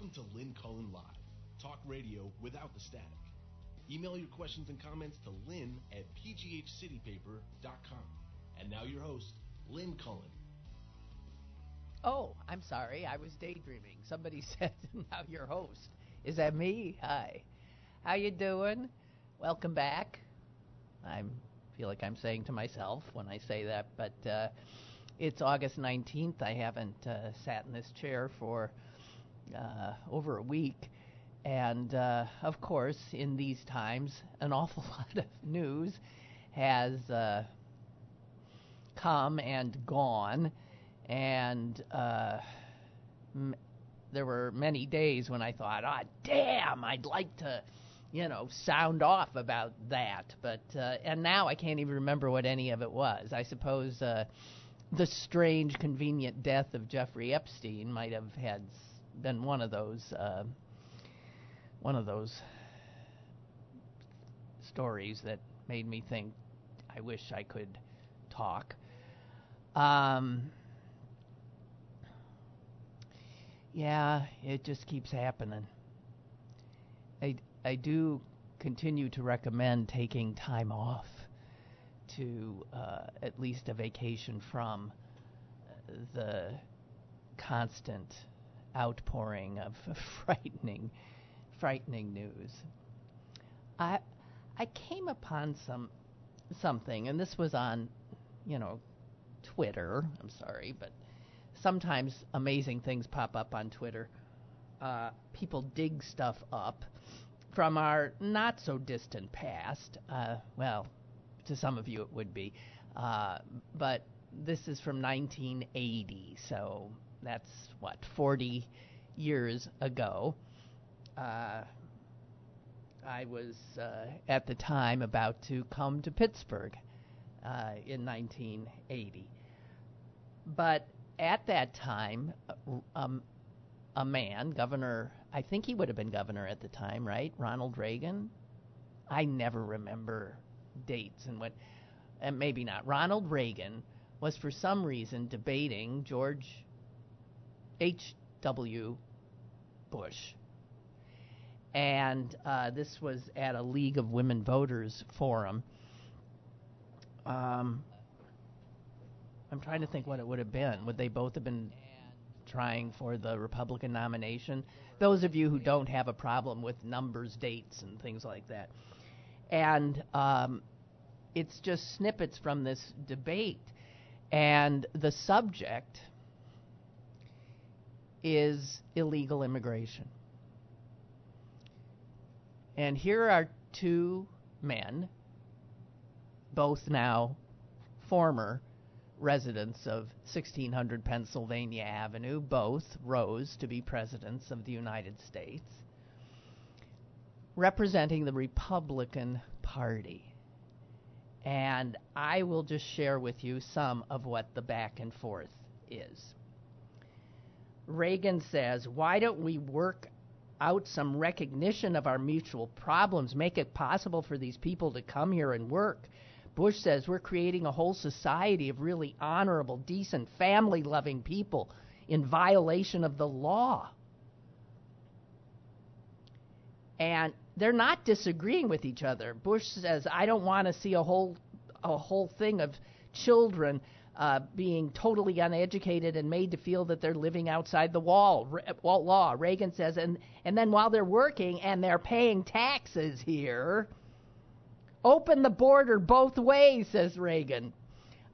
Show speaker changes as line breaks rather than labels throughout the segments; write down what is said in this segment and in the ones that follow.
Welcome to Lynn Cullen Live, talk radio without the static. Email your questions and comments to lynn at pghcitypaper.com. And now your host, Lynn Cullen.
Oh, I'm sorry. I was daydreaming. Somebody said, "Now your host." Is that me? Hi. How you doing? Welcome back. I feel like I'm saying to myself when I say that, but uh, it's August 19th. I haven't uh, sat in this chair for uh, over a week. And uh, of course, in these times, an awful lot of news has uh, come and gone. And uh, m- there were many days when I thought, ah, damn, I'd like to, you know, sound off about that. But, uh, and now I can't even remember what any of it was. I suppose uh, the strange, convenient death of Jeffrey Epstein might have had been one of those. Uh, one of those stories that made me think I wish I could talk. Um, yeah, it just keeps happening. I, I do continue to recommend taking time off to uh, at least a vacation from the constant outpouring of frightening, frightening news. I I came upon some something, and this was on, you know, Twitter. I'm sorry, but sometimes amazing things pop up on Twitter. Uh, people dig stuff up from our not so distant past. Uh, well, to some of you it would be, uh, but this is from 1980, so that's what 40 years ago. Uh, I was uh, at the time about to come to Pittsburgh uh, in 1980. But at that time, uh, um, a man, Governor, I think he would have been governor at the time, right? Ronald Reagan. I never remember dates and what, and maybe not. Ronald Reagan was for some reason debating George H.W. Bush and uh, this was at a League of Women Voters forum. Um, I'm trying to think what it would have been. Would they both have been trying for the Republican nomination? Those of you who don't have a problem with numbers, dates, and things like that. And um, it's just snippets from this debate. And the subject is illegal immigration. And here are two men, both now former residents of 1600 Pennsylvania Avenue, both rose to be presidents of the United States, representing the Republican Party. And I will just share with you some of what the back and forth is. Reagan says, Why don't we work out some recognition of our mutual problems, make it possible for these people to come here and work. Bush says we're creating a whole society of really honorable, decent, family loving people in violation of the law. And they're not disagreeing with each other. Bush says, I don't want to see a whole a whole thing of children uh, being totally uneducated and made to feel that they're living outside the wall, Re- law. Reagan says, and and then while they're working and they're paying taxes here, open the border both ways, says Reagan.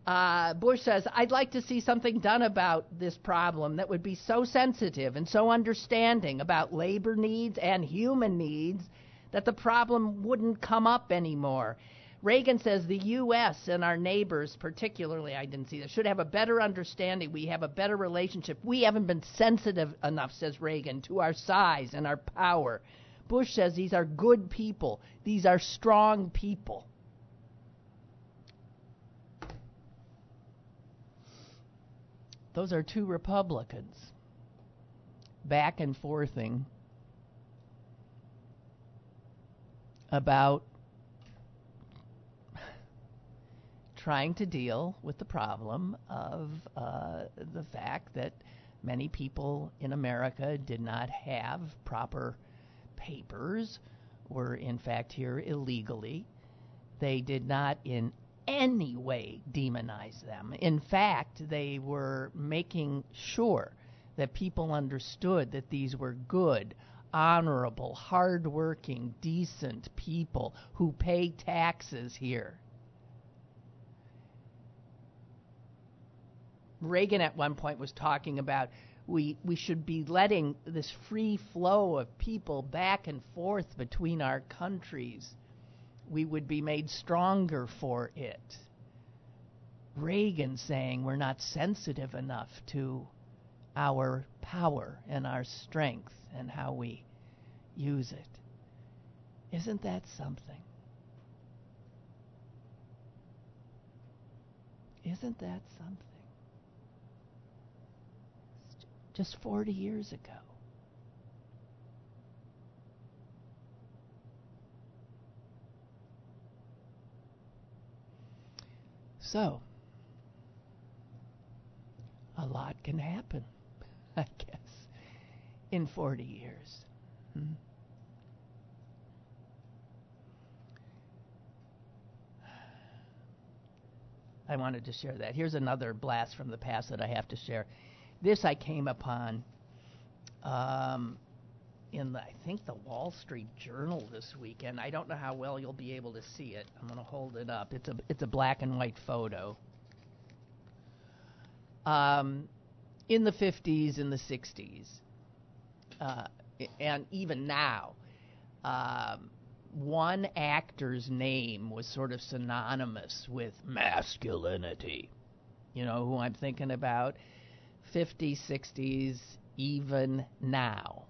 Uh, Bush says, I'd like to see something done about this problem that would be so sensitive and so understanding about labor needs and human needs that the problem wouldn't come up anymore. Reagan says the U.S. and our neighbors, particularly, I didn't see that, should have a better understanding. We have a better relationship. We haven't been sensitive enough, says Reagan, to our size and our power. Bush says these are good people. These are strong people. Those are two Republicans back and forthing about trying to deal with the problem of uh, the fact that Many people in America did not have proper papers, were in fact here illegally. They did not in any way demonize them. In fact, they were making sure that people understood that these were good, honorable, hardworking, decent people who pay taxes here. Reagan at one point was talking about we we should be letting this free flow of people back and forth between our countries. We would be made stronger for it. Reagan saying we're not sensitive enough to our power and our strength and how we use it. Isn't that something? Isn't that something? Just 40 years ago. So, a lot can happen, I guess, in 40 years. Hmm? I wanted to share that. Here's another blast from the past that I have to share. This I came upon um, in the, I think the Wall Street Journal this weekend. I don't know how well you'll be able to see it. I'm going to hold it up. It's a it's a black and white photo. Um, in the 50s, in the 60s, uh, and even now, um, one actor's name was sort of synonymous with masculinity. You know who I'm thinking about? 50s, 60s, even now.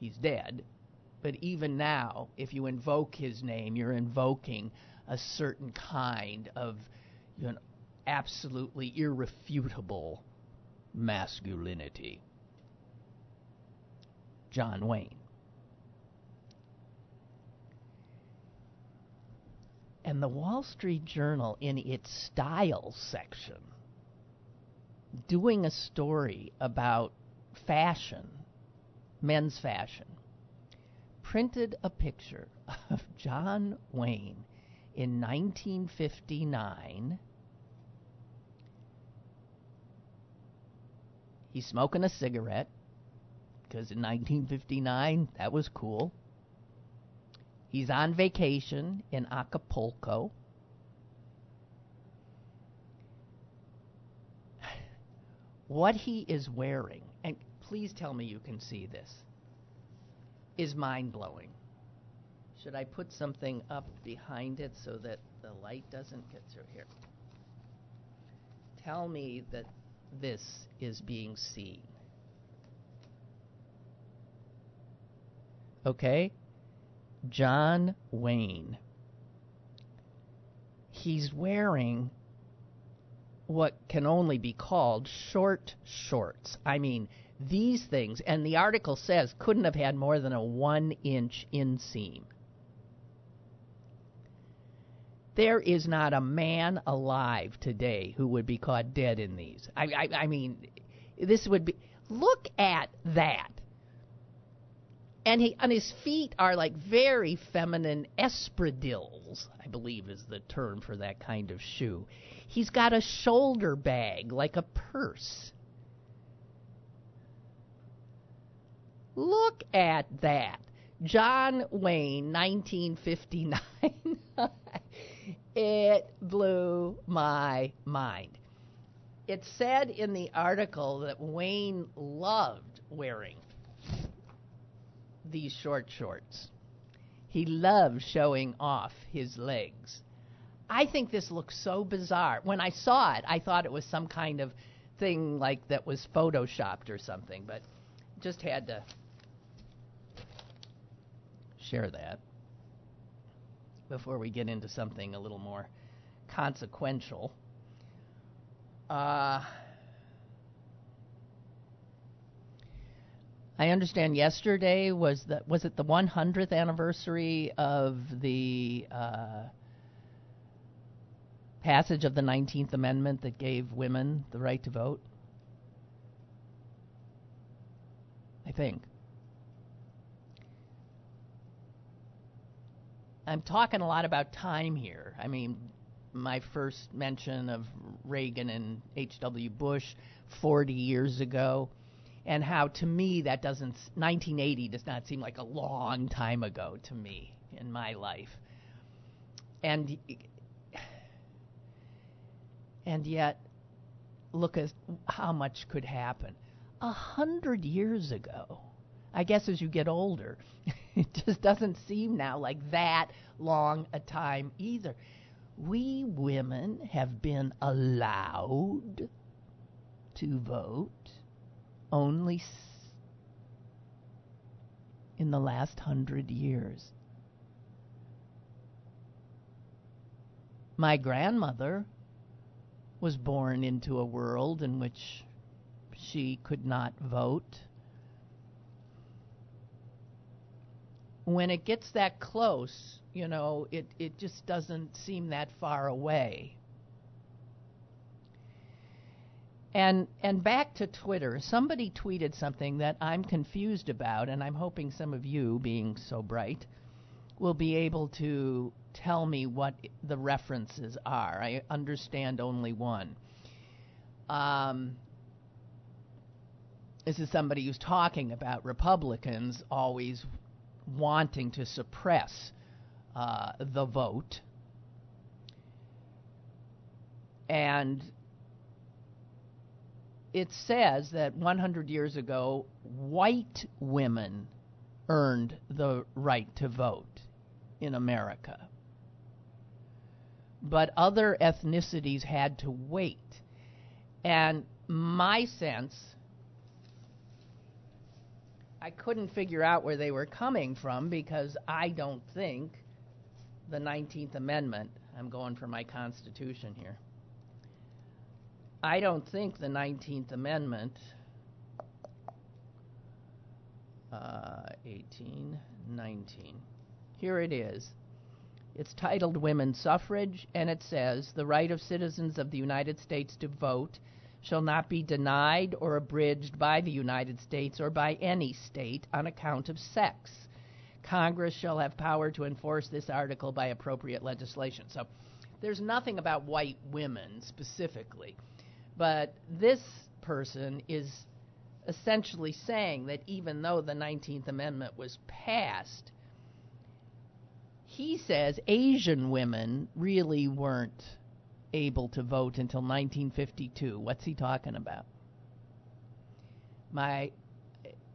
He's dead, but even now, if you invoke his name, you're invoking a certain kind of you know, absolutely irrefutable masculinity. John Wayne. And the Wall Street Journal, in its style section, doing a story about fashion, men's fashion, printed a picture of John Wayne in 1959. He's smoking a cigarette because in 1959 that was cool. He's on vacation in Acapulco. What he is wearing, and please tell me you can see this, is mind blowing. Should I put something up behind it so that the light doesn't get through here? Tell me that this is being seen. Okay? John Wayne. He's wearing what can only be called short shorts. I mean, these things, and the article says, couldn't have had more than a one inch inseam. There is not a man alive today who would be caught dead in these. I, I, I mean, this would be. Look at that and he his feet are like very feminine espadrilles, I believe is the term for that kind of shoe. He's got a shoulder bag like a purse. Look at that. John Wayne, 1959. it blew my mind. It said in the article that Wayne loved wearing these short shorts. He loves showing off his legs. I think this looks so bizarre. When I saw it, I thought it was some kind of thing like that was photoshopped or something, but just had to share that before we get into something a little more consequential. Uh, I understand yesterday was the was it the 100th anniversary of the uh, passage of the 19th Amendment that gave women the right to vote. I think. I'm talking a lot about time here. I mean, my first mention of Reagan and H.W. Bush 40 years ago and how to me that doesn't, 1980 does not seem like a long time ago to me in my life. And, and yet, look at how much could happen. A hundred years ago, I guess as you get older, it just doesn't seem now like that long a time either. We women have been allowed to vote only in the last hundred years. My grandmother was born into a world in which she could not vote. When it gets that close, you know, it, it just doesn't seem that far away. And and back to Twitter, somebody tweeted something that I'm confused about, and I'm hoping some of you, being so bright, will be able to tell me what the references are. I understand only one. Um, this is somebody who's talking about Republicans always wanting to suppress uh, the vote. And it says that 100 years ago, white women earned the right to vote in America. But other ethnicities had to wait. And my sense, I couldn't figure out where they were coming from because I don't think the 19th Amendment, I'm going for my Constitution here, I don't think the 19th Amendment, uh, 18, 19, here it is. It's titled Women's Suffrage, and it says The right of citizens of the United States to vote shall not be denied or abridged by the United States or by any state on account of sex. Congress shall have power to enforce this article by appropriate legislation. So there's nothing about white women specifically. But this person is essentially saying that even though the 19th Amendment was passed, he says Asian women really weren't able to vote until 1952. What's he talking about? My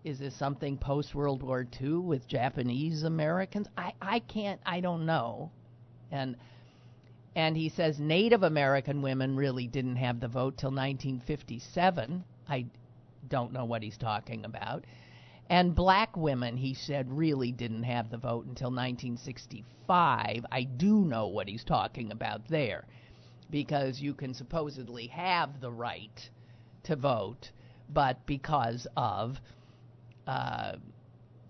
is this something post World War II with Japanese Americans? I I can't I don't know. And and he says Native American women really didn't have the vote till 1957. I don't know what he's talking about. And black women, he said, really didn't have the vote until 1965. I do know what he's talking about there, because you can supposedly have the right to vote, but because of uh,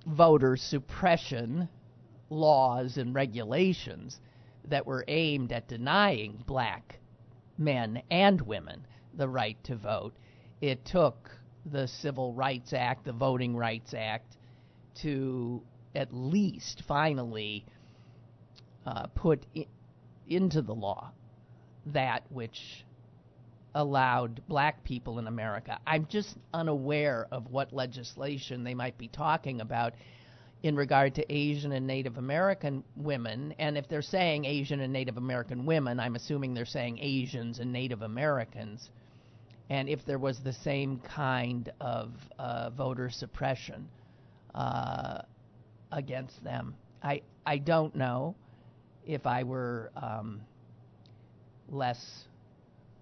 voter suppression laws and regulations that were aimed at denying black men and women the right to vote, it took the Civil Rights Act, the Voting Rights Act, to at least finally uh, put I- into the law that which allowed black people in America. I'm just unaware of what legislation they might be talking about in regard to Asian and Native American women. And if they're saying Asian and Native American women, I'm assuming they're saying Asians and Native Americans and if there was the same kind of uh, voter suppression uh, against them. I I don't know if I were um, less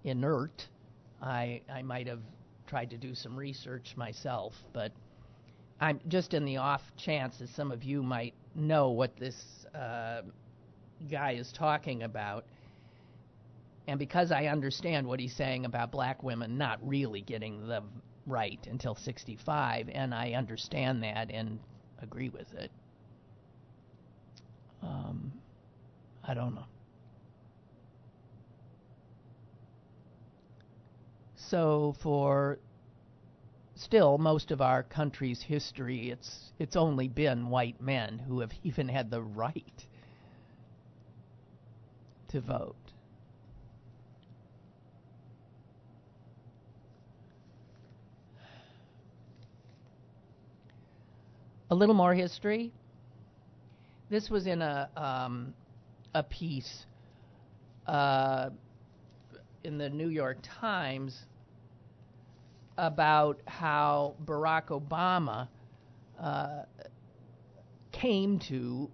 inert, I I might have tried to do some research myself, but I'm just in the off chance that some of you might know what this uh, guy is talking about. And because I understand what he's saying about black women not really getting the right until 65, and I understand that and agree with it, um, I don't know. So for still, most of our country's history, it's it's only been white men who have even had the right to vote. A little more history. This was in a um, a piece uh, in the New York Times about how Barack Obama uh, came to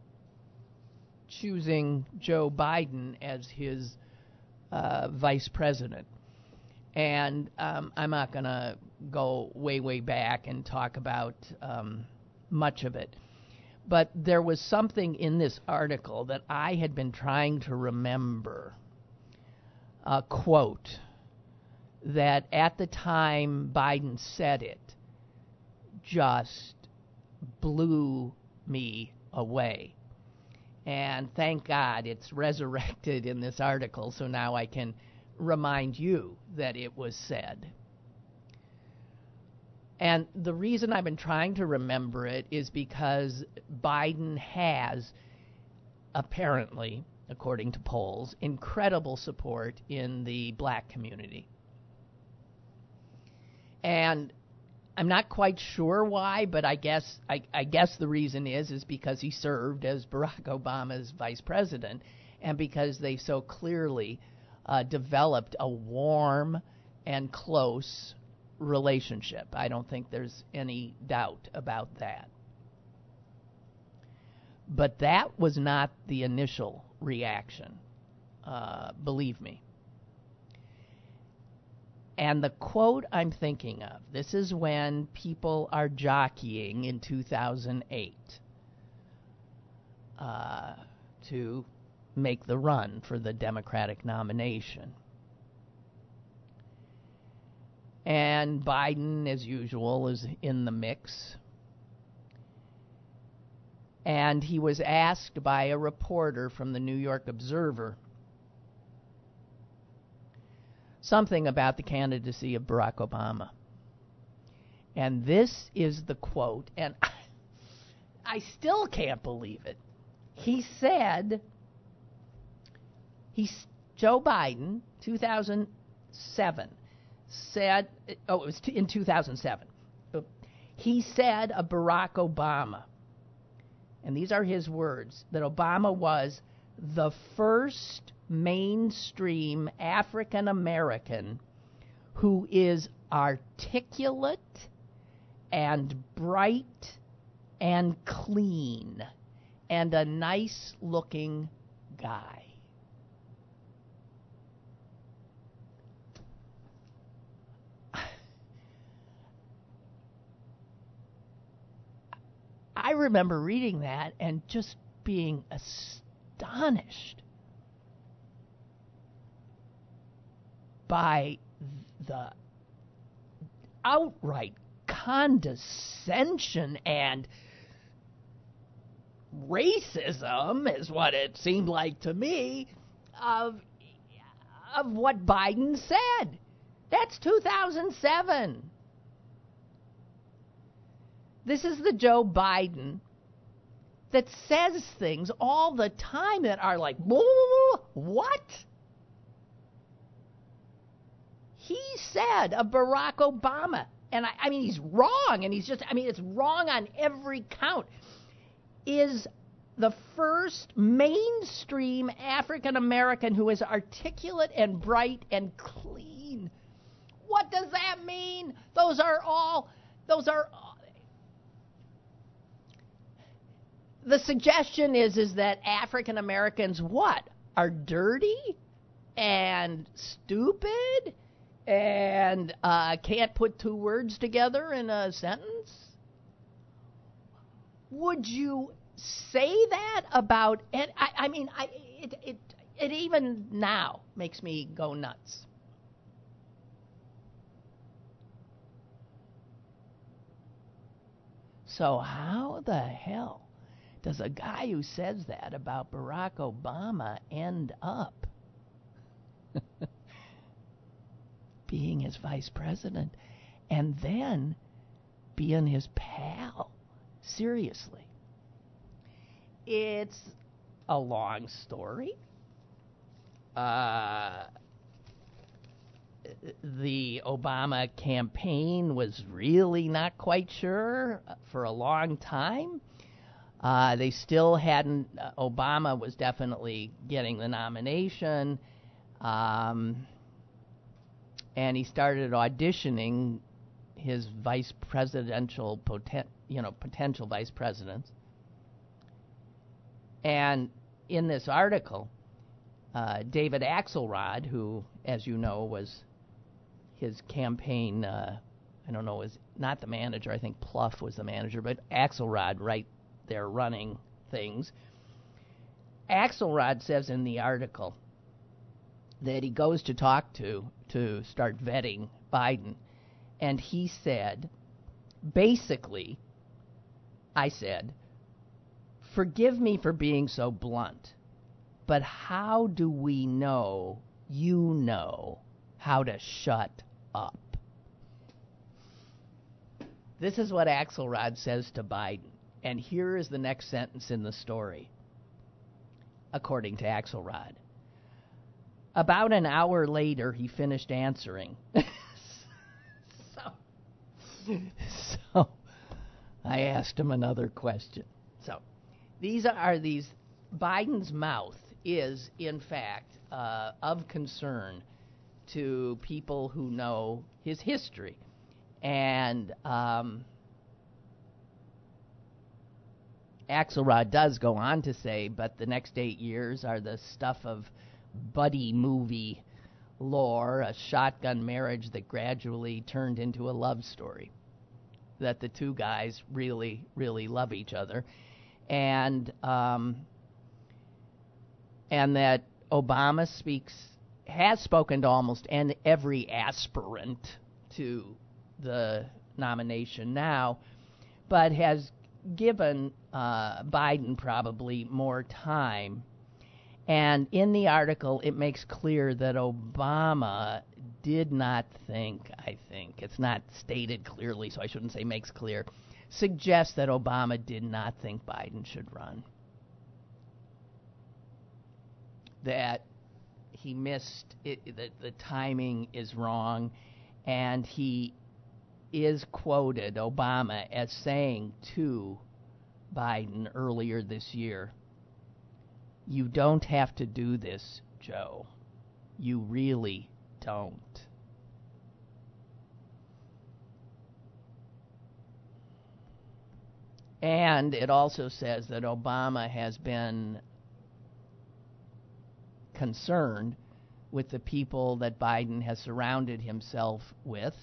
choosing Joe Biden as his uh, vice president. And um, I'm not going to go way, way back and talk about um, much of it. But there was something in this article that I had been trying to remember. A quote that at the time Biden said it just blew me away. And thank God it's resurrected in this article, so now I can remind you that it was said. And the reason I've been trying to remember it is because Biden has, apparently, according to polls, incredible support in the black community. And I'm not quite sure why, but I guess I, I, guess the reason is is because he served as Barack Obama's vice president, and because they so clearly uh, developed a warm and close relationship. I don't think there's any doubt about that. But that was not the initial reaction, uh, believe me. And the quote I'm thinking of this is when people are jockeying in 2008 uh, to make the run for the Democratic nomination. And Biden, as usual, is in the mix. And he was asked by a reporter from the New York Observer something about the candidacy of Barack Obama. And this is the quote, and I still can't believe it. He said, he's Joe Biden, 2007, said, oh, it was in 2007. He said of Barack Obama, and these are his words, that Obama was the first mainstream African American who is articulate and bright and clean and a nice looking guy. I remember reading that and just being astonished by the outright condescension and racism is what it seemed like to me of of what Biden said. That's 2007. This is the Joe Biden that says things all the time that are like, what? He said of Barack Obama. And I, I mean, he's wrong, and he's just, I mean, it's wrong on every count. Is the first mainstream African American who is articulate and bright and clean. What does that mean? Those are all, those are. The suggestion is is that African Americans what are dirty and stupid and uh, can't put two words together in a sentence? Would you say that about? And I, I mean, I it, it it even now makes me go nuts. So how the hell does a guy who says that about Barack Obama end up? being his vice president. And then being his pal. Seriously. It's a long story. Uh, the Obama campaign was really not quite sure for a long time. Uh, they still hadn't. Uh, Obama was definitely getting the nomination, um, and he started auditioning his vice presidential you know potential vice presidents. And in this article, uh, David Axelrod, who, as you know, was his campaign. Uh, I don't know, was not the manager. I think Plouffe was the manager, but Axelrod, right there running things. Axelrod says in the article that he goes to talk to to start vetting Biden, and he said, basically, I said, forgive me for being so blunt, but how do we know you know how to shut up? This is what Axelrod says to Biden. And here is the next sentence in the story, according to Axelrod. About an hour later, he finished answering. so, so, I asked him another question. So, these are these. Biden's mouth is, in fact, uh, of concern to people who know his history. And um, Axelrod does go on to say, but the next eight years are the stuff of buddy movie lore, a shotgun marriage that gradually turned into a love story. That the two guys really, really love each other, and um, and that Obama speaks has spoken to almost and every aspirant to the nomination now, but has given uh, Biden probably more time. And in the article, it makes clear that Obama did not think, I think, it's not stated clearly, so I shouldn't say makes clear, suggests that Obama did not think Biden should run. That he missed it, that the timing is wrong, and he is quoted, Obama, as saying to Biden earlier this year, You don't have to do this, Joe. You really don't. And it also says that Obama has been concerned with the people that Biden has surrounded himself with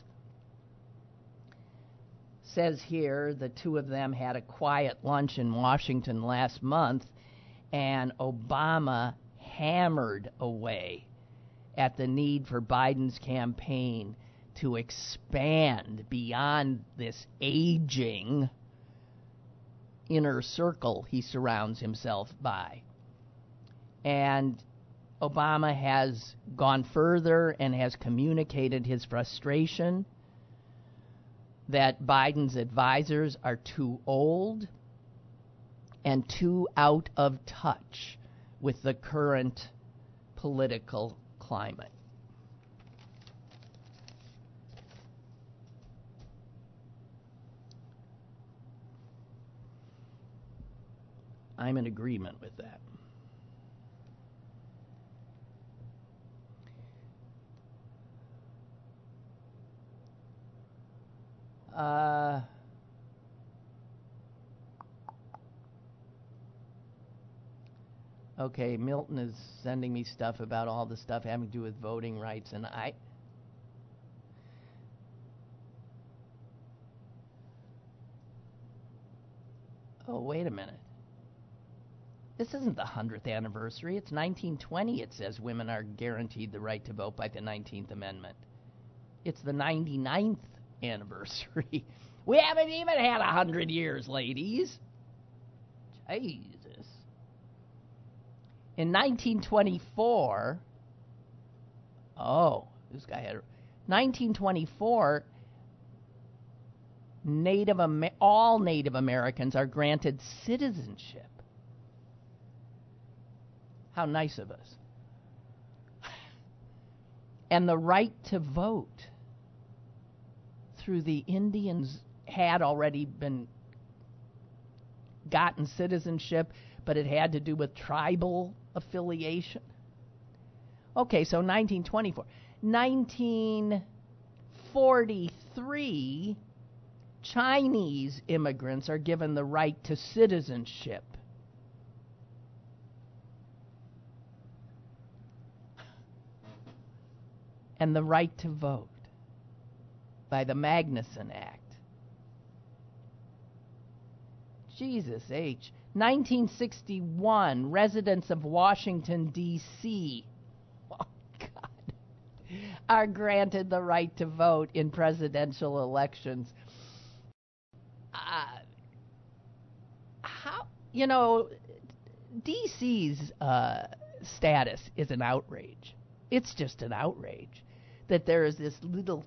says here the two of them had a quiet lunch in Washington last month, and Obama hammered away at the need for Biden's campaign to expand beyond this aging inner circle he surrounds himself by. And Obama has gone further and has communicated his frustration that Biden's advisors are too old and too out of touch with the current political climate. I'm in agreement with that. Uh, okay, Milton is sending me stuff about all the stuff having to do with voting rights, and I. Oh, wait a minute. This isn't the 100th anniversary. It's 1920. It says women are guaranteed the right to vote by the 19th Amendment. It's the 99th anniversary. We haven't even had a hundred years, ladies. Jesus. In 1924, oh, this guy had 1924. Native Amer- all Native Americans are granted citizenship. How nice of us. And the right to vote through the Indians had already been gotten citizenship, but it had to do with tribal affiliation. Okay, so 1924. 1943, Chinese immigrants are given the right to citizenship. And the right to vote by the Magnuson Act. Jesus H. 1961, residents of Washington, D.C. Oh. Are granted the right to vote in presidential elections. Uh, how, you know, D.C.'s uh, status is an outrage. It's just an outrage that there is this little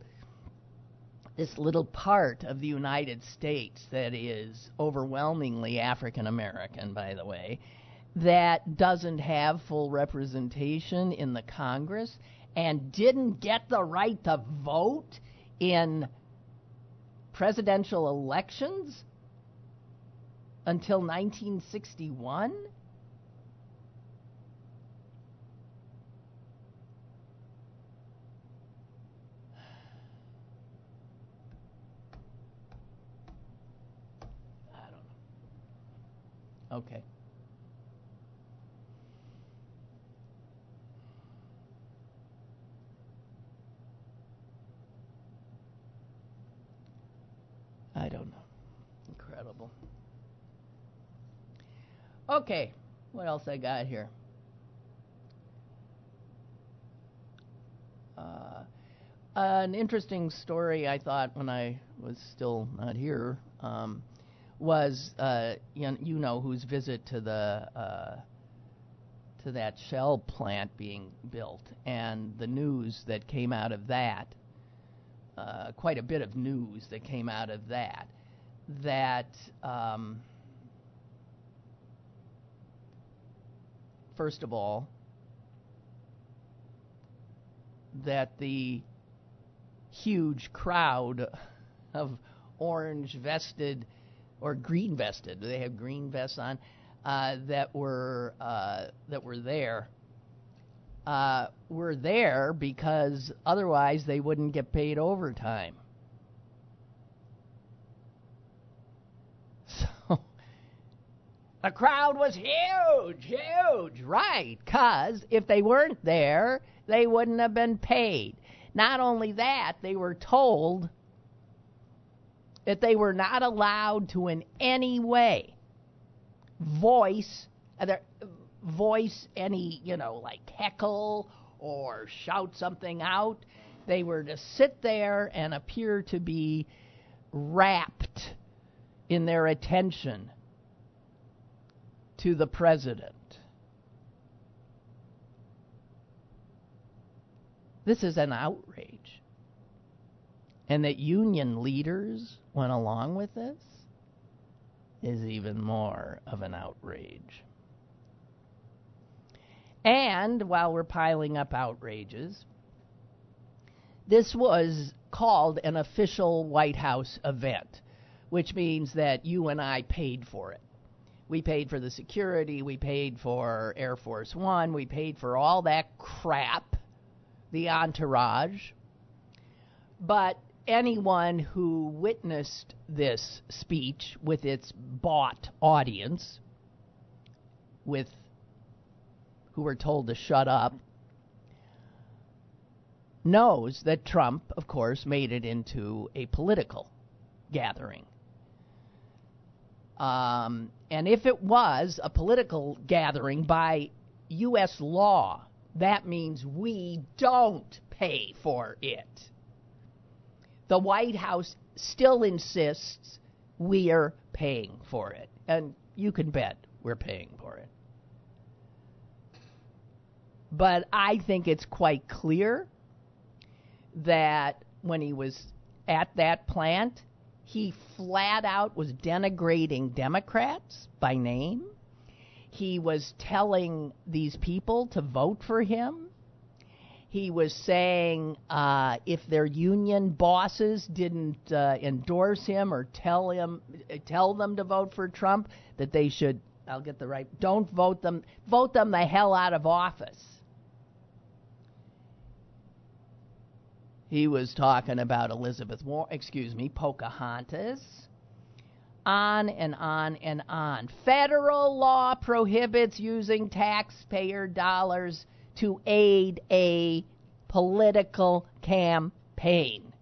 this little part of the United States that is overwhelmingly African American, by the way, that doesn't have full representation in the Congress and didn't get the right to vote in presidential elections until 1961? Okay. I don't know. Incredible. Okay, what else I got here? Uh, an interesting story I thought when I was still not here. Um, was uh, you, know, whose visit to the uh, to that shell plant being built and the news that came out of that. Uh, quite a bit of news that came out of that. That um, first of all, that the huge crowd of orange vested or green vested. They have green vests on uh, that were uh, that were there. Uh, were there because otherwise they wouldn't get paid overtime. So the crowd was huge, huge, right? Because if they weren't there, they wouldn't have been paid. Not only that, they were told that they were not allowed to in any way voice uh, voice any, you know, like heckle or shout something out. They were to sit there and appear to be wrapped in their attention to the president. This is an outrage. And that union leaders went along with this is even more of an outrage. And while we're piling up outrages, this was called an official White House event, which means that you and I paid for it. We paid for the security, we paid for Air Force One, we paid for all that crap, the entourage. But anyone who witnessed this speech with its bought audience, with who were told to shut up, knows that Trump, of course, made it into a political gathering. Um, and if it was a political gathering by U.S. law, that means we don't pay for it the White House still insists we're paying for it. And you can bet we're paying for it. But I think it's quite clear that when he was at that plant, He flat out was denigrating Democrats by name. He was telling these people to vote for him. He was saying uh, if their union bosses didn't uh, endorse him or tell him tell them to vote for Trump, that they should. I'll get the right. Don't vote them. Vote them the hell out of office. He was talking about Elizabeth Warren, excuse me, Pocahontas. On and on and on. Federal law prohibits using taxpayer dollars to aid a political campaign.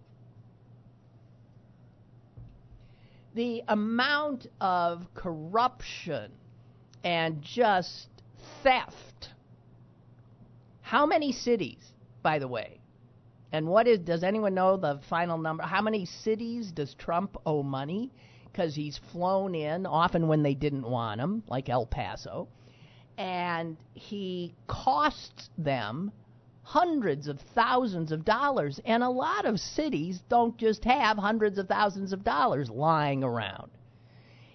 The amount of corruption and just theft. How many cities, by the way, and what is, does anyone know the final number? How many cities does Trump owe money? Because he's flown in, often when they didn't want him, like El Paso, and he costs them hundreds of thousands of dollars. And a lot of cities don't just have hundreds of thousands of dollars lying around.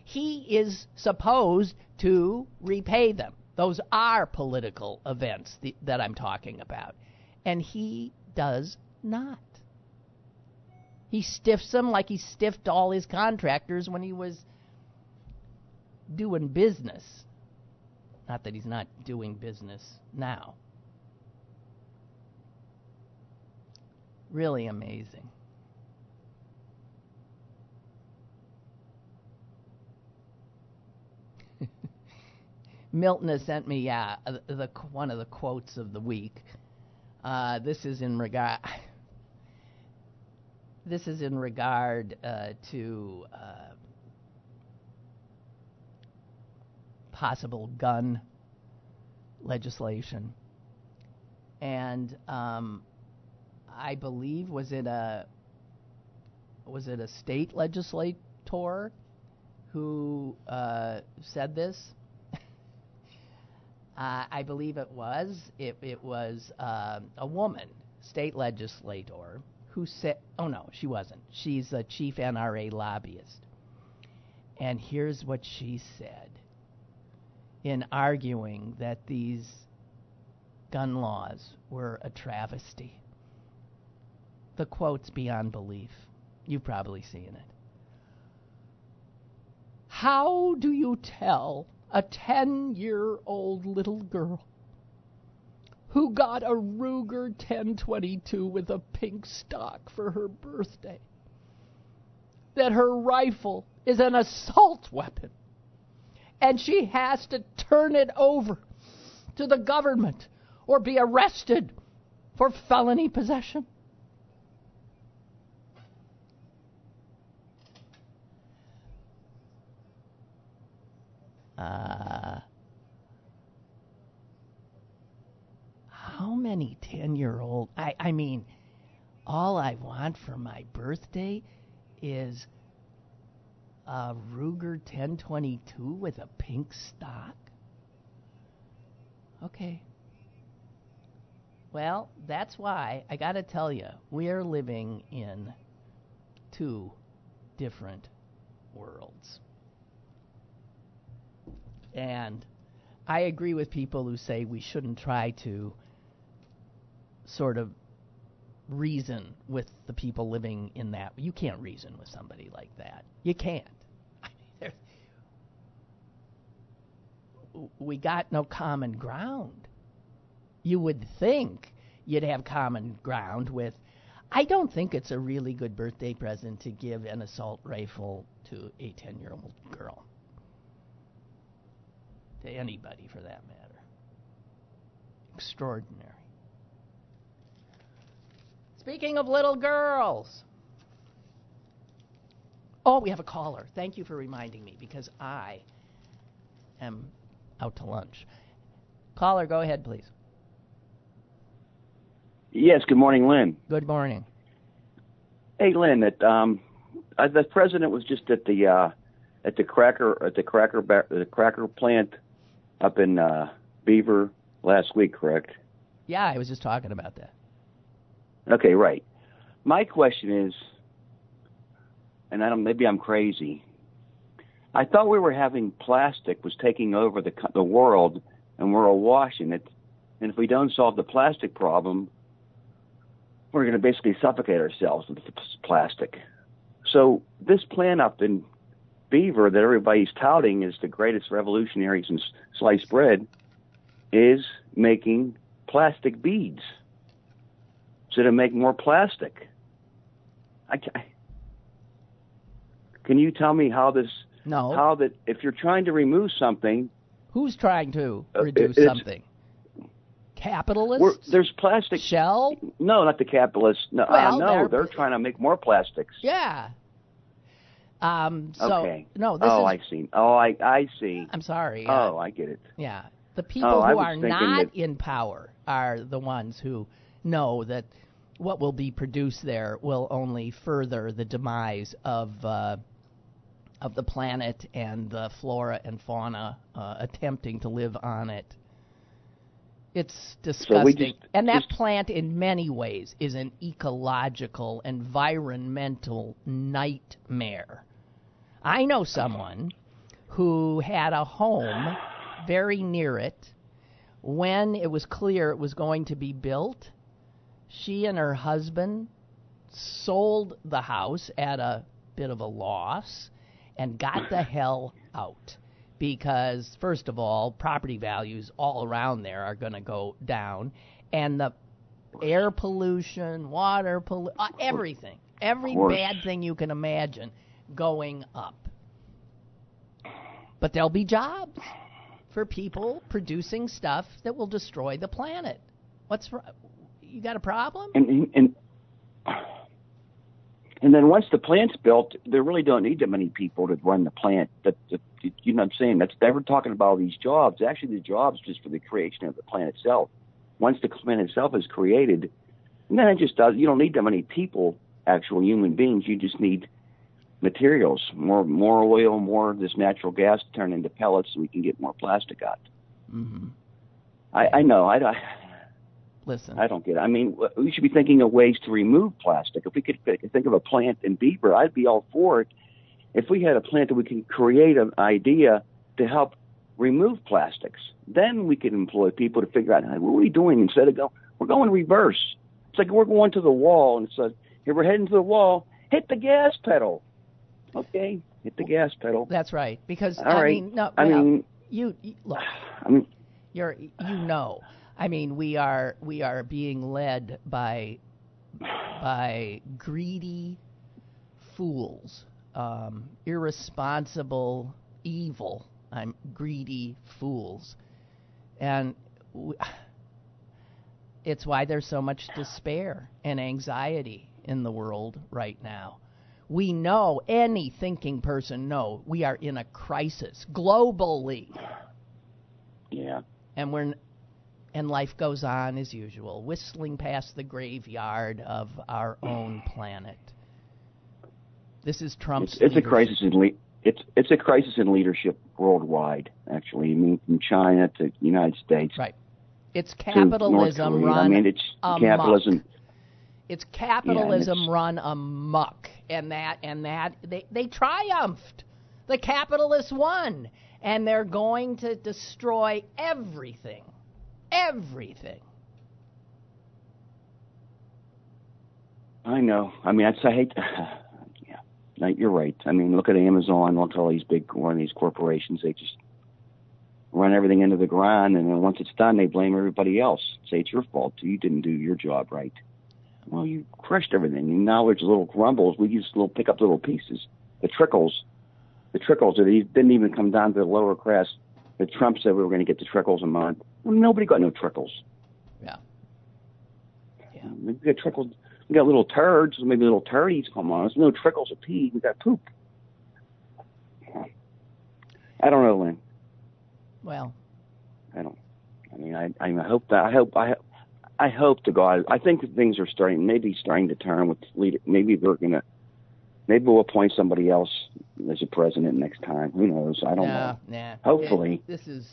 He is supposed to repay them. Those are political events th- that I'm talking about. And he does not. He stiffs them like he stiffed all his contractors when he was doing business. Not that he's not doing business now. Really amazing. Milton has sent me uh, the, one of the quotes of the week. Uh, this is in regard. This is in regard uh, to uh, possible gun legislation, and um, I believe was it a was it a state legislator who uh, said this? uh, I believe it was. It, it was uh, a woman, state legislator, who said, oh no, she wasn't. She's a chief NRA lobbyist. And here's what she said in arguing that these gun laws were a travesty. The quote's beyond belief. You've probably seen it. How do you tell a 10 year old little girl who got a Ruger 1022 with a pink stock for her birthday. That her rifle is an assault weapon. And she has to turn it over to the government or be arrested for felony possession. Uh, how many 10 year old I, I mean all i want for my birthday is a ruger 1022 with a pink stock? Okay. Well that's why i got to tell you we are living in two different worlds. And I agree with people who say we shouldn't try to sort of reason with the people living in that. You can't reason with somebody like that. You can't. We got no common ground. You would think you'd have common ground with. I don't think it's a really good birthday present to give an assault rifle to a 10 year old girl. To anybody for that matter. Extraordinary. Speaking of little girls. Oh, we have a caller. Thank you for reminding me because I am out to lunch. Caller, go ahead, please.
Yes, good morning, Lynn.
Good morning.
Hey, Lynn, that um, uh, the president was just at the uh, at the cracker at the cracker the cracker plant up in uh, Beaver last week, correct?
Yeah, I was just talking about that.
Okay, right. My question is and I don't, maybe I'm crazy. I thought we were having plastic was taking over the the world, and we're awash in it. And if we don't solve the plastic problem, we're going to basically suffocate ourselves with plastic. So this plant up in Beaver that everybody's touting is the greatest revolutionary since sliced bread is making plastic beads. So to make more plastic. I, ca- can you tell me how this
No.
how that if you're trying to remove something,
Who's trying to
Uh,
reduce
it's-
something? Capitalists?
there's plastic.
Shell?
No, not the capitalists. No,
Well,
uh, no,
they're-
they're, trying to make more plastics.
Yeah. Um, so
okay.
no, this
oh,
is.
I see. Oh, I I see.
I'm sorry. uh,
Oh, I get it.
Yeah. The people
Oh,
who are not
that-
in power are the ones who know that what will be produced there will only further the demise of uh, of the planet and the flora and fauna uh, attempting to live on it. It's disgusting.
just-
and that plant, in many ways, is an ecological, environmental nightmare. I know someone who had a home very near it. When it was clear it was going to be built, she and her husband sold the house at a bit of a loss and got the hell out. Because, first of all, property values all around there are going to go down, and the air pollution, water pollution, uh, everything, every bad thing you can imagine going up. But there'll be jobs for people producing stuff that will destroy the planet. What's you got a problem?
And and and then once the plant's built, they really don't need that many people to run the plant. That, that you know what I'm saying? That's they were talking about all these jobs. Actually, the jobs just for the creation of the plant itself. Once the plant itself is created, and then it just does. You don't need that many people, actual human beings. You just need materials, more more oil, more of this natural gas to turn into pellets, so we can get more plastic out.
Mm-hmm.
I, I know. I, I
Listen,
I don't get it. I mean, we should be thinking of ways to remove plastic. If we could think of a plant in Beaver, I'd be all for it. If we had a plant that we can create an idea to help remove plastics, then we could employ people to figure out "Hey, what are we doing instead of go. We're going reverse. It's like we're going to the wall and says, "Here we're heading to the wall. Hit the gas pedal." Okay, hit the gas pedal.
that's right. Because
All
I
right.
mean, no,
I mean,
you, you look.
I mean,
You're you know. I mean, we are we are being led by by greedy fools, um, irresponsible, evil. I'm greedy fools, and w- it's why there's so much despair and anxiety in the world right now. We know any thinking person know we are in a crisis globally
yeah.
and we're and life goes on as usual, whistling past the graveyard of our own planet. This is Trump's.
It's, it's a crisis in le- it's it's a crisis in leadership worldwide. Actually, I mean, from China to the United States.
Right. It's capitalism run.
I mean, it's
amok.
capitalism.
It's capitalism
it's-
run amok, and that and that they they triumphed. The capitalists won, and they're going to destroy everything, everything.
I know. I mean, that's, I hate. yeah, no, you're right. I mean, look at Amazon. Look at all these big one these corporations. They just run everything into the ground, and then once it's done, they blame everybody else. Say it's your fault. You didn't do your job right. Well, you crushed everything. Now there's little grumbles. We just little pick up little pieces. The trickles, the trickles he didn't even come down to the lower class. That Trump said we were going to get the trickles in mind. Nobody got no trickles.
Yeah. Yeah.
We got trickles. We got little turds, maybe little turdies come on. There's no trickles of pee. We got poop. I don't know, Lynn.
Well,
I don't. I mean, I, I hope that I hope I I hope to God. I think that things are starting, maybe starting to turn with leader. Maybe we're gonna. Maybe we'll appoint somebody else as a president next time. Who knows? I don't
nah,
know.
nah.
Hopefully.
This is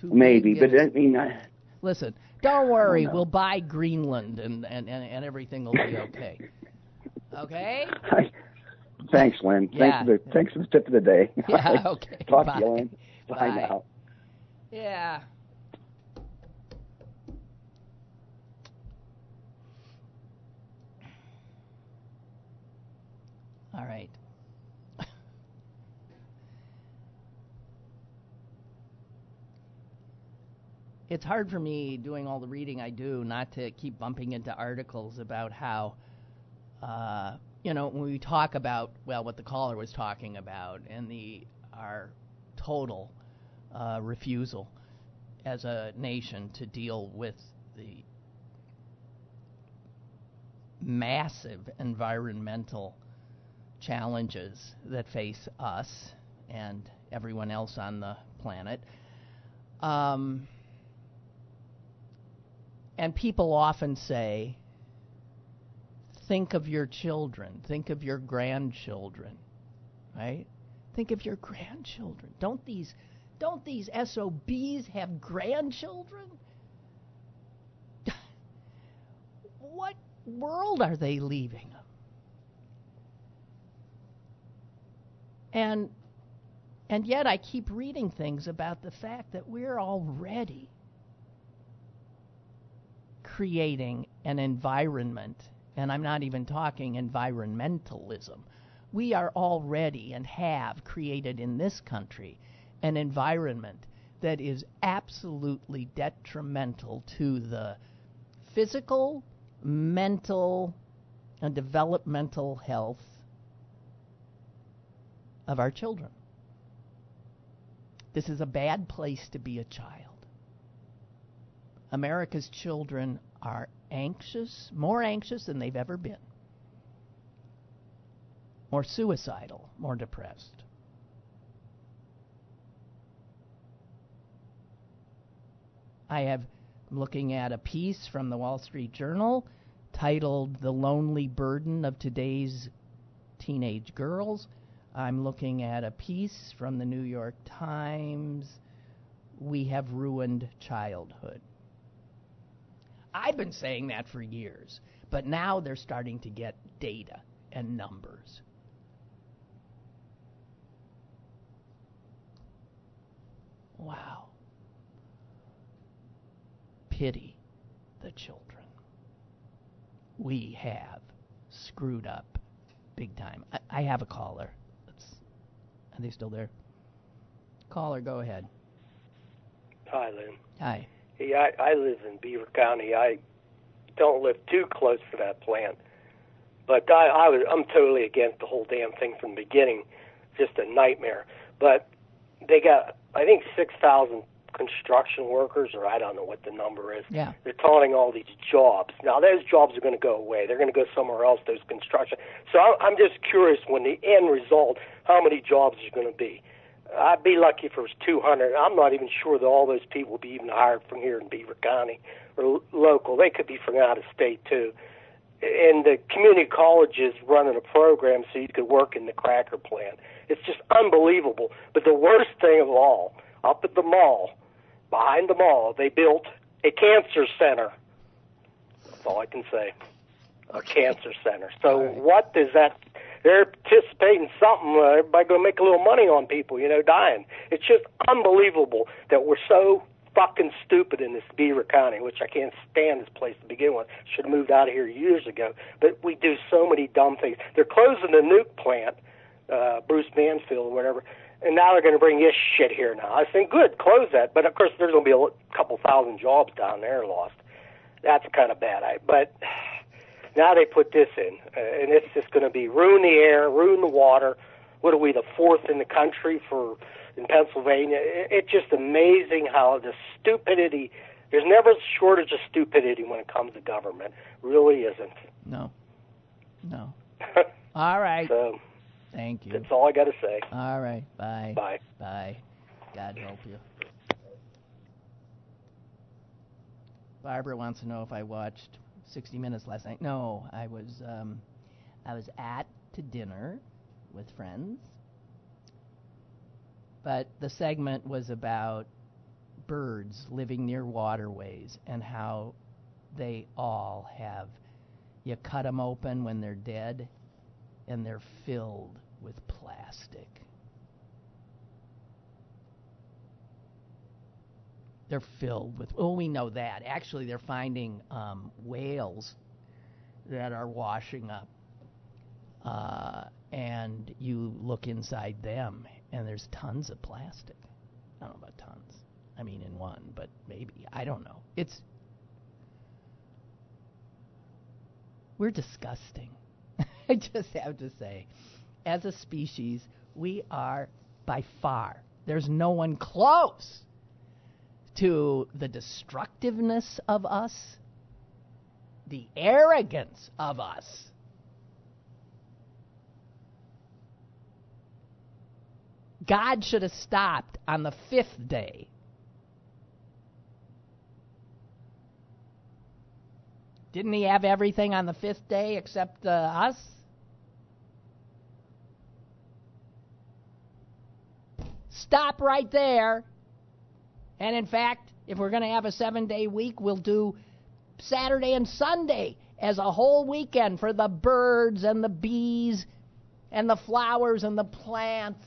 too
Maybe, but I mean, I,
Listen, don't worry.
know.
We'll buy Greenland and, and, and, and everything will be okay. Okay?
I Thanks, Lynn.
Yeah.
Thanks for the thanks for the tip of the day.
Yeah, okay.
Talk
Bye.
to you, Lynn. Bye,
Bye.
now.
Yeah. All right. it's hard for me doing all the reading I do not to keep bumping into articles about how, uh, you know, when we talk about well, what the caller was talking about and the our total uh, refusal as a nation to deal with the massive environmental challenges that face us and everyone else on the planet. Um, and people often say, think of your children, think of your grandchildren, right? Think of your grandchildren. Don't these don't these SOBs have grandchildren? what world are they leaving? And and yet I keep reading things about the fact that we're already creating an environment, and I'm not even talking environmentalism. We are already and have created in this country an environment that is absolutely detrimental to the physical, mental, and developmental health of our children. This is a bad place to be a child. America's children are anxious, more anxious than they've ever been, more suicidal, more depressed. I have looking at a piece from the Wall Street Journal titled The Lonely Burden of Today's Teenage Girls. I'm looking at a piece from the New York Times We Have Ruined Childhood. I've been saying that for years, but now they're starting to get data and numbers. Wow. Pity the children. We have screwed up big time. I, I have a caller. Are they still there? Caller, go ahead.
Hi, Lynn.
Hi.
Hey, I, I live in Beaver County. I don't live too close to that plant, but I, I was I'm totally against the whole damn thing from the beginning. Just a nightmare. But they got I think six thousand construction workers, or I don't know what the number is.
Yeah.
They're taunting all these jobs. Now those jobs are going to go away. They're going to go somewhere else. Those construction. So I, I'm just curious when the end result, how many jobs is going to be. I'd be lucky if it was 200. I'm not even sure that all those people will be even hired from here in Beaver County or local. They could be from out of state too. And the community college is running a program so you could work in the cracker plant. It's just unbelievable. But the worst thing of all, up at the mall, behind the mall, they built a cancer center. That's all I can say. A cancer center. So
right.
what does that? They're participating in something. Uh, everybody going to make a little money on people, you know, dying. It's just unbelievable that we're so fucking stupid in this Beaver County, which I can't stand this place to begin with. Should have moved out of here years ago. But we do so many dumb things. They're closing the nuke plant, uh, Bruce Mansfield or whatever, and now they're going to bring this shit here now. I think good, close that. But of course, there's going to be a couple thousand jobs down there lost. That's kind of bad. I but now they put this in, uh, and it's just going to be ruin the air, ruin the water. What are we, the fourth in the country for in Pennsylvania? It, it's just amazing how the stupidity. There's never a shortage of stupidity when it comes to government. Really isn't.
No. No. All right.
so
Thank you.
that's all I got to say.
All right. Bye.
Bye.
Bye. God help you. Barbara wants to know if I watched 60 Minutes last night. No, I was um, I was at to dinner with friends, but the segment was about birds living near waterways and how they all have you cut them open when they're dead and they're filled with plastic. They're filled with, well, we know that. Actually, they're finding um, whales that are washing up. Uh, and you look inside them, and there's tons of plastic. I don't know about tons. I mean, in one, but maybe. I don't know. It's. We're disgusting. I just have to say. As a species, we are by far, there's no one close to the destructiveness of us, the arrogance of us. God should have stopped on the fifth day. Didn't he have everything on the fifth day except uh, us? Stop right there. And in fact, if we're going to have a seven day week, we'll do Saturday and Sunday as a whole weekend for the birds and the bees and the flowers and the plants.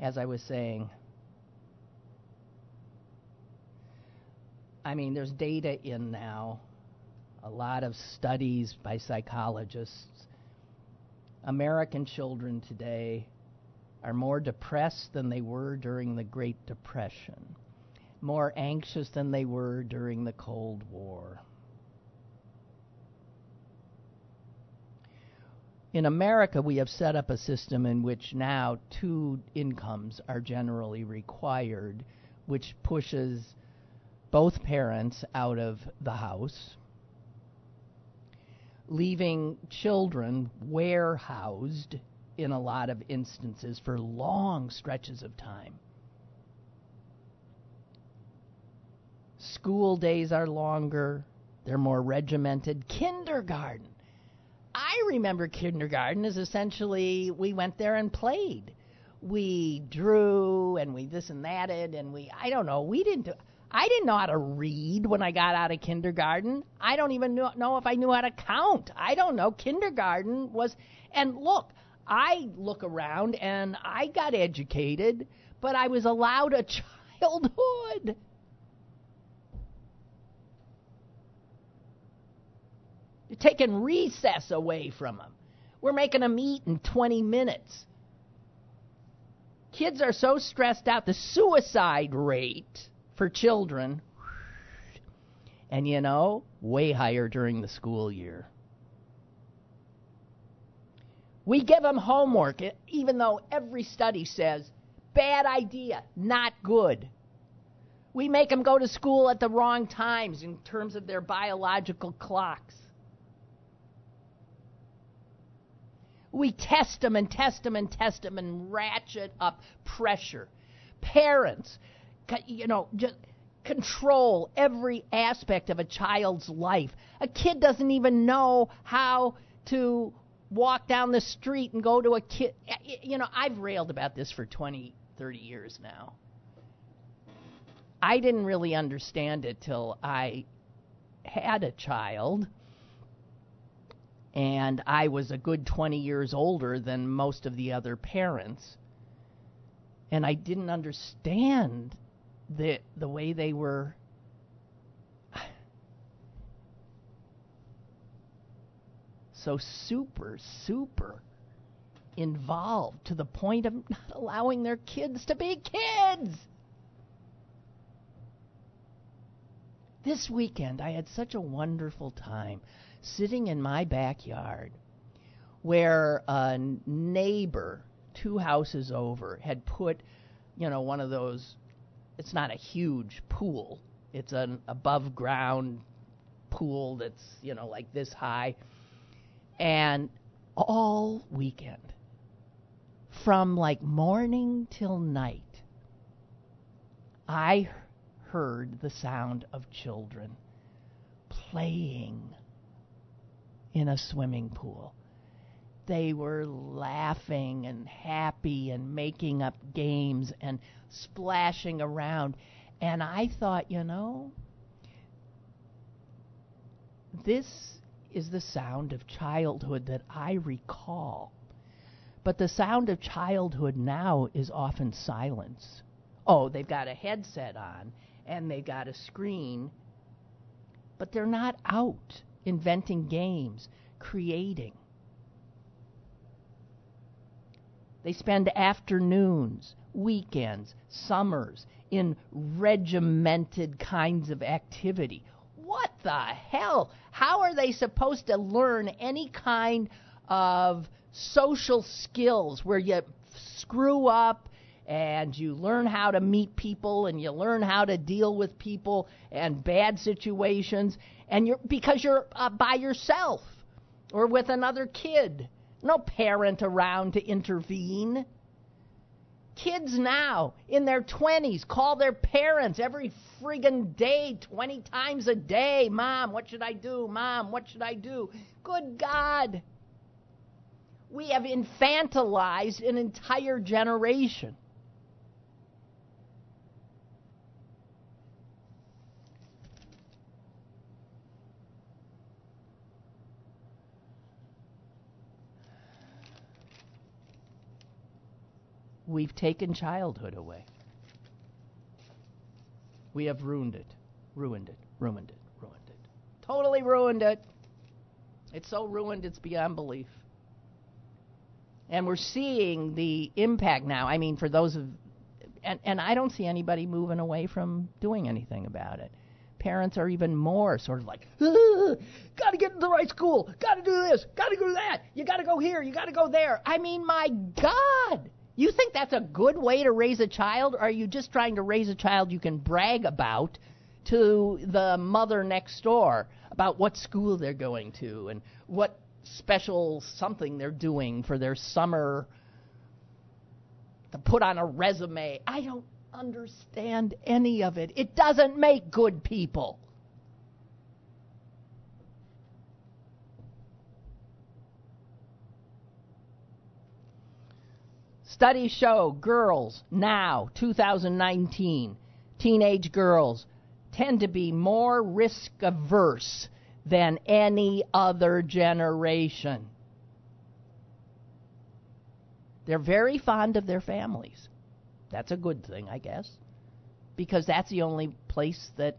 As I was saying, I mean, there's data in now, a lot of studies by psychologists. American children today are more depressed than they were during the Great Depression, more anxious than they were during the Cold War. In America, we have set up a system in which now two incomes are generally required, which pushes both parents out of the house, leaving children warehoused in a lot of instances for long stretches of time. School days are longer, they're more regimented. Kindergarten. I remember kindergarten as essentially we went there and played. We drew and we this and that and we I don't know, we didn't do I didn't know how to read when I got out of kindergarten. I don't even know, know if I knew how to count. I don't know. Kindergarten was, and look, I look around and I got educated, but I was allowed a childhood. You're taking recess away from them. We're making them eat in 20 minutes. Kids are so stressed out. The suicide rate for children, and you know, way higher during the school year. We give them homework, even though every study says bad idea, not good. We make them go to school at the wrong times in terms of their biological clocks. We test them and test them and test them and ratchet up pressure. Parents, you know, just control every aspect of a child's life. A kid doesn't even know how to walk down the street and go to a kid. You know, I've railed about this for 20, 30 years now. I didn't really understand it till I had a child. And I was a good 20 years older than most of the other parents. And I didn't understand the the way they were so super super involved to the point of not allowing their kids to be kids. This weekend I had such a wonderful time sitting in my backyard where a neighbor two houses over had put you know one of those it's not a huge pool. It's an above ground pool that's, you know, like this high. And all weekend, from like morning till night, I heard the sound of children playing in a swimming pool. They were laughing and happy and making up games and splashing around. And I thought, you know, this is the sound of childhood that I recall. But the sound of childhood now is often silence. Oh, they've got a headset on and they've got a screen, but they're not out inventing games, creating. They spend afternoons, weekends, summers in regimented kinds of activity. What the hell? How are they supposed to learn any kind of social skills where you screw up and you learn how to meet people and you learn how to deal with people and bad situations and you're because you're uh, by yourself or with another kid no parent around to intervene. Kids now in their 20s call their parents every friggin' day 20 times a day. Mom what should i do? Mom what should i do? Good god. We have infantilized an entire generation we've taken childhood away. We have ruined it, ruined it, ruined it, ruined it. Totally ruined it. It's so ruined it's beyond belief. And we're seeing the impact now. I mean, for those of, and, and I don't see anybody moving away from doing anything about it. Parents are even more sort of like, got to get into the right school, got to do this, got to do that, you got to go here, you got to go there. I mean, my God! You think that's a good way to raise a child, or are you just trying to raise a child you can brag about to the mother next door about what school they're going to and what special something they're doing for their summer to put on a resume? I don't understand any of it. It doesn't make good people. Studies show girls now, 2019, teenage girls, tend to be more risk averse than any other generation. They're very fond of their families. That's a good thing, I guess, because that's the only place that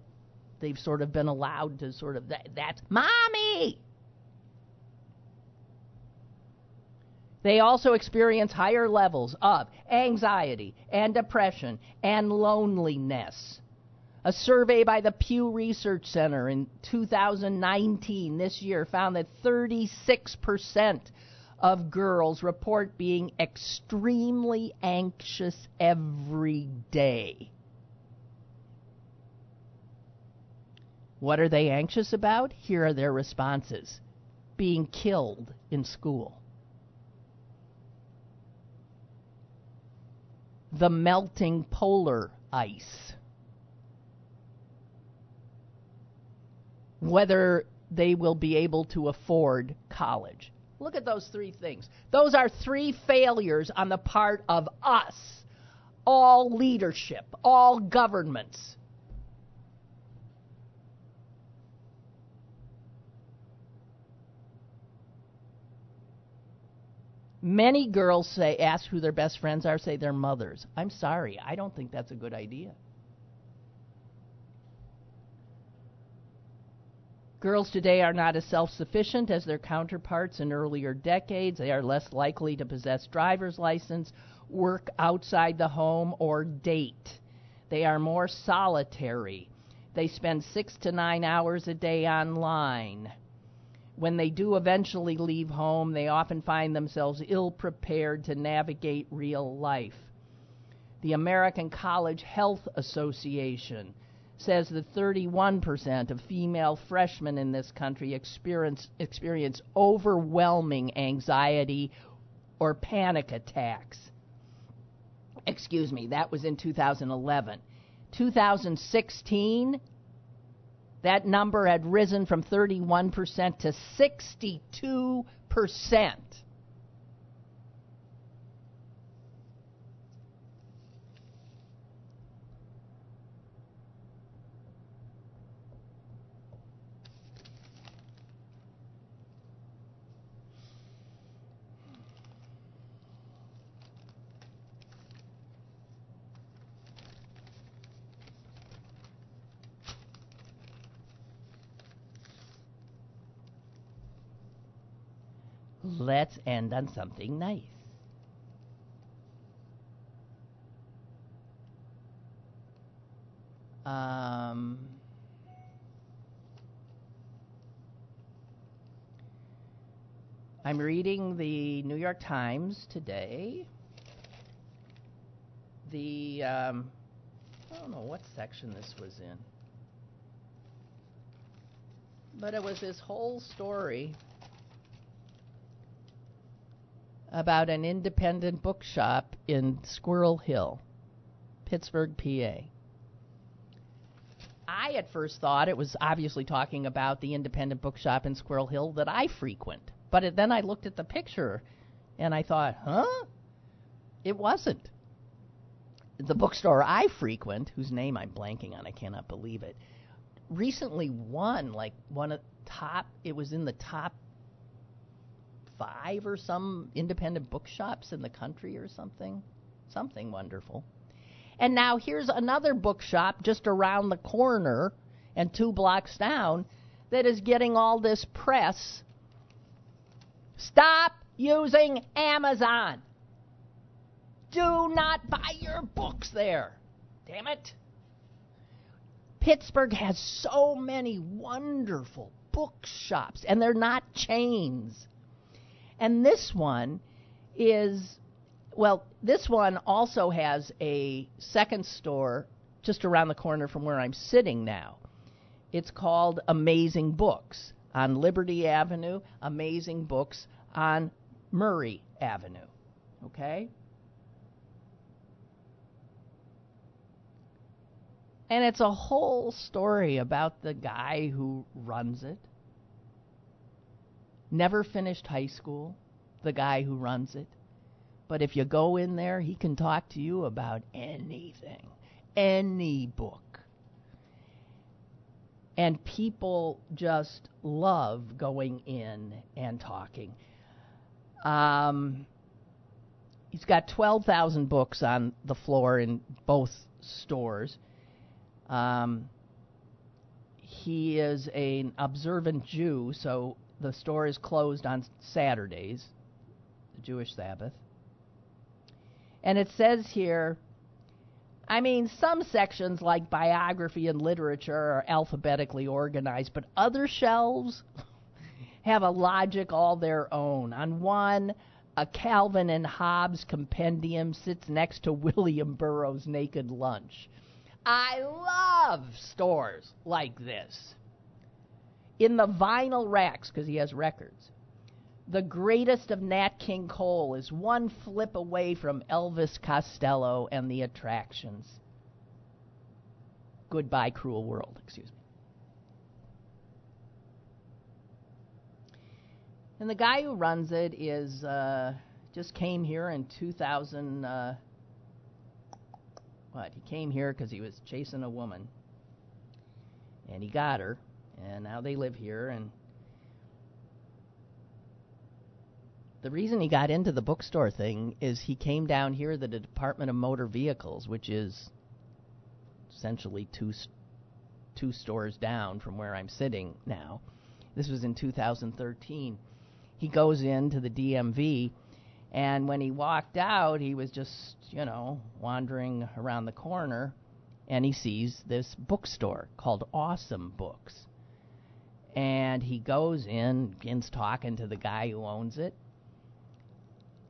they've sort of been allowed to sort of that, that's mommy They also experience higher levels of anxiety and depression and loneliness. A survey by the Pew Research Center in 2019, this year, found that 36% of girls report being extremely anxious every day. What are they anxious about? Here are their responses being killed in school the melting polar ice. Whether they will be able to afford college. Look at those three things. Those are three failures on the part of us, all leadership, all governments. Many girls say, ask who their best friends are, say their mothers. I'm sorry, I don't think that's a good idea. Girls today are not as self sufficient as their counterparts in earlier decades. They are less likely to possess driver's license, work outside the home, or date. They are more solitary. They spend six to nine hours a day online when they do eventually leave home, they often find themselves ill prepared to navigate real life. The American College Health Association says that 31% of female freshmen in this country experience, experience overwhelming anxiety or panic attacks. Excuse me, that was in 2011. 2016, that number had risen from 31% to 62%. Let's end on something nice. Um, I'm reading the New York Times today. The um, I don't know what section this was in, but it was this whole story about an independent bookshop in Squirrel Hill, Pittsburgh, PA. I at first thought it was obviously talking about the independent bookshop in Squirrel Hill that I frequent. But it, then I looked at the picture and I thought, huh? It wasn't. The bookstore I frequent, whose name I'm blanking on, I cannot believe it, recently won like one of top, it was in the top five or some independent bookshops in the country or something. Something wonderful. And now here's another bookshop just around the corner and two blocks down that is getting all this press. Stop using Amazon. Do not buy your books there. Damn it. Pittsburgh has so many wonderful bookshops, and they're not chains. And this one is well, this one also has a second store just around the corner from where I'm sitting now. It's called Amazing Books on Liberty Avenue, Amazing Books on Murray Avenue. Okay? And it's a whole story about the guy who runs it. Never finished high school, the guy who runs it. But if you go in there, he can talk to you about anything, any book. And people just love going in and talking. Um, he's got 12,000 books on the floor in both stores. Um, he is an observant Jew, so the store is closed on Saturdays, the Jewish Sabbath. And it says here, I mean, some sections like biography and literature are alphabetically organized, but other shelves have a logic all their own. On one, a Calvin and Hobbes compendium sits next to William Burroughs' Naked Lunch. I love stores like this. In the vinyl racks, because he has records, the greatest of Nat King Cole is one flip away from Elvis Costello and the attractions. Goodbye, cruel world, excuse me. And the guy who runs it is uh, just came here in 2000. Uh, what? He came here because he was chasing a woman, and he got her, and now they live here, and the reason he got into the bookstore thing is he came down here to the Department of Motor Vehicles, which is essentially two two stores down from where I'm sitting now. This was in 2013. He goes into the DMV, and when he walked out, he was just you know wandering around the corner, and he sees this bookstore called Awesome Books. And he goes in, begins talking to the guy who owns it,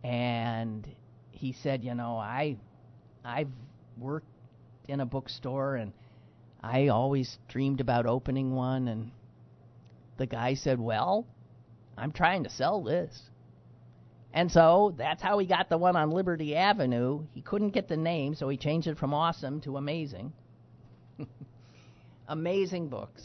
and he said, you know, I I've worked in a bookstore and I always dreamed about opening one and the guy said, "Well, I'm trying to sell this." And so that's how he got the one on Liberty Avenue. He couldn't get the name, so he changed it from awesome to amazing. amazing books.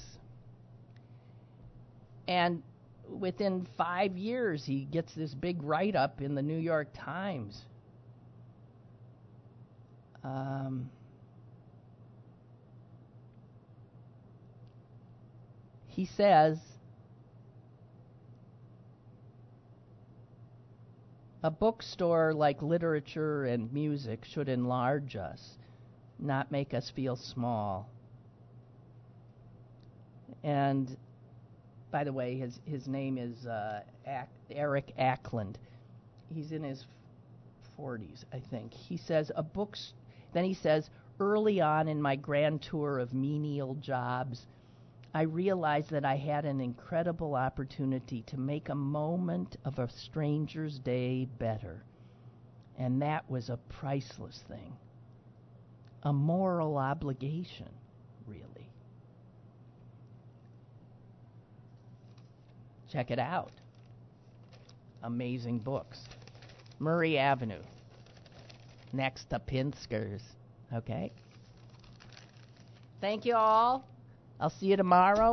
And within five years, he gets this big write up in the New York Times. Um, he says, A bookstore like literature and music should enlarge us, not make us feel small. And by the way, his his name is uh, Eric Ackland. He's in his 40s, I think. He says a book's then he says early on in my grand tour of menial jobs, I realized that I had an incredible opportunity to make a moment of a stranger's day better. And that was a priceless thing. A moral obligation, really. Check it out. Amazing books. Murray Avenue, next to Pinsker's. Okay? Thank you all. I'll see you tomorrow.